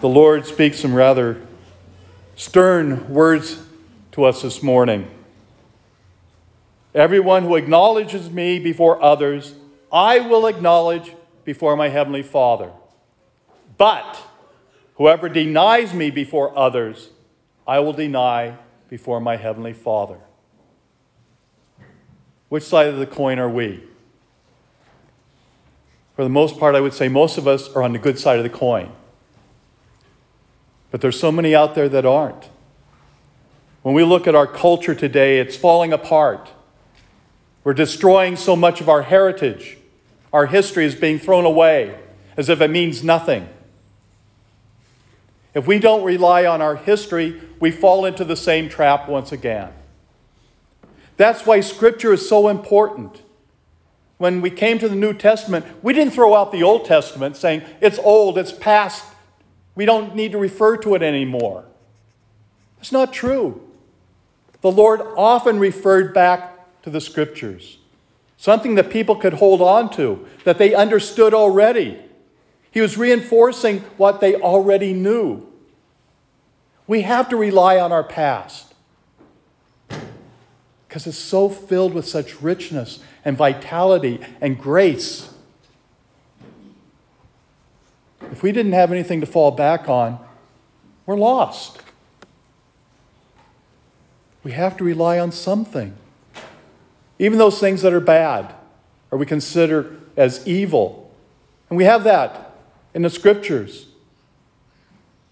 the Lord speaks some rather stern words to us this morning. Everyone who acknowledges me before others, I will acknowledge before my heavenly Father. But whoever denies me before others, I will deny before my heavenly Father. Which side of the coin are we? For the most part, I would say most of us are on the good side of the coin. But there's so many out there that aren't. When we look at our culture today, it's falling apart. We're destroying so much of our heritage. Our history is being thrown away as if it means nothing. If we don't rely on our history, we fall into the same trap once again. That's why Scripture is so important. When we came to the New Testament, we didn't throw out the Old Testament saying, it's old, it's past, we don't need to refer to it anymore. It's not true. The Lord often referred back to the Scriptures, something that people could hold on to, that they understood already. He was reinforcing what they already knew. We have to rely on our past because it's so filled with such richness and vitality and grace. If we didn't have anything to fall back on, we're lost. We have to rely on something. Even those things that are bad or we consider as evil. And we have that in the scriptures.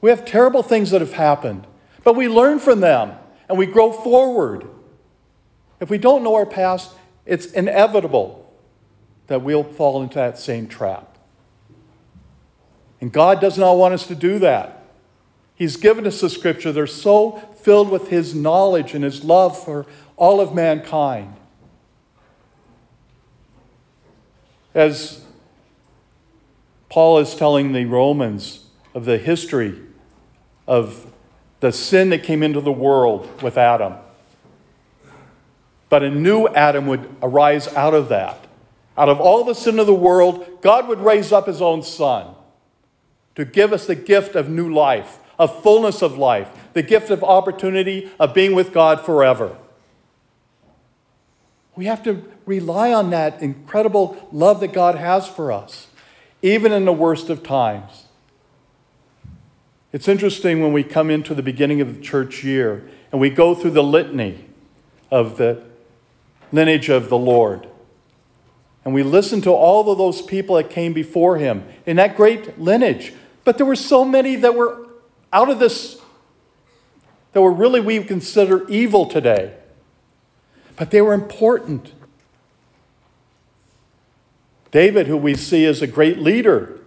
We have terrible things that have happened, but we learn from them and we grow forward. If we don't know our past, it's inevitable that we'll fall into that same trap. And God does not want us to do that. He's given us the scripture. They're so filled with His knowledge and His love for all of mankind. As Paul is telling the Romans of the history of the sin that came into the world with Adam. But a new Adam would arise out of that. Out of all the sin of the world, God would raise up his own son to give us the gift of new life, of fullness of life, the gift of opportunity of being with God forever. We have to rely on that incredible love that God has for us, even in the worst of times. It's interesting when we come into the beginning of the church year and we go through the litany of the lineage of the Lord. And we listen to all of those people that came before him in that great lineage. But there were so many that were out of this, that were really we consider evil today. But they were important. David, who we see as a great leader,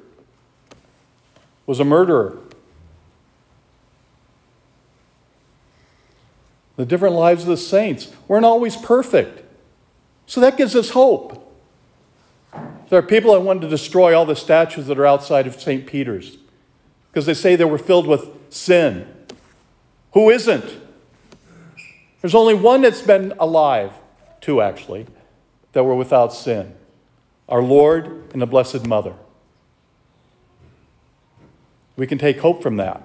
was a murderer. the different lives of the saints weren't always perfect. So that gives us hope. There are people that want to destroy all the statues that are outside of St. Peter's because they say they were filled with sin. Who isn't? There's only one that's been alive, two actually, that were without sin our Lord and the Blessed Mother. We can take hope from that.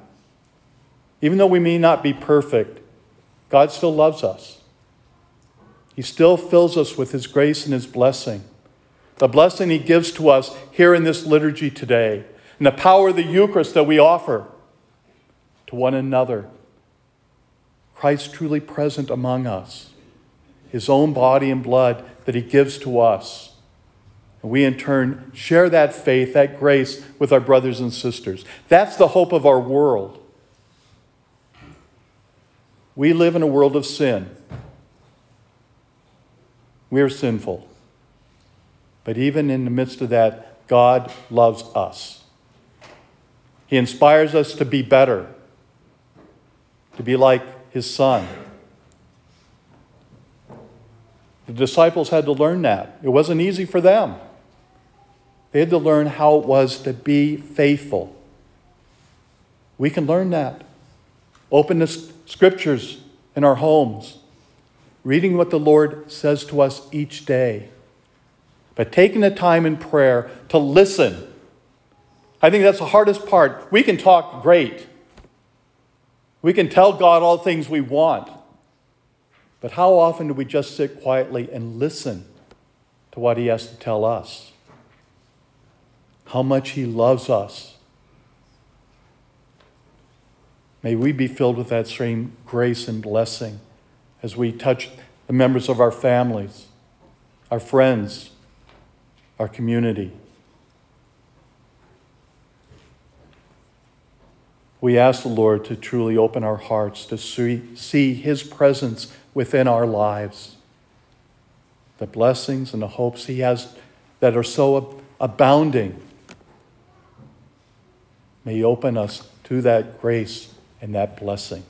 Even though we may not be perfect, God still loves us. He still fills us with His grace and His blessing. The blessing He gives to us here in this liturgy today, and the power of the Eucharist that we offer to one another. Christ truly present among us, His own body and blood that He gives to us. And we, in turn, share that faith, that grace with our brothers and sisters. That's the hope of our world. We live in a world of sin. We are sinful. But even in the midst of that, God loves us. He inspires us to be better, to be like His Son. The disciples had to learn that. It wasn't easy for them. They had to learn how it was to be faithful. We can learn that. Open the scriptures in our homes, reading what the Lord says to us each day, but taking the time in prayer to listen I think that's the hardest part. We can talk great, we can tell God all things we want. But how often do we just sit quietly and listen to what He has to tell us? How much He loves us. May we be filled with that same grace and blessing as we touch the members of our families, our friends, our community. We ask the Lord to truly open our hearts to see, see His presence within our lives. The blessings and the hopes He has that are so abounding. May He open us to that grace and that blessing.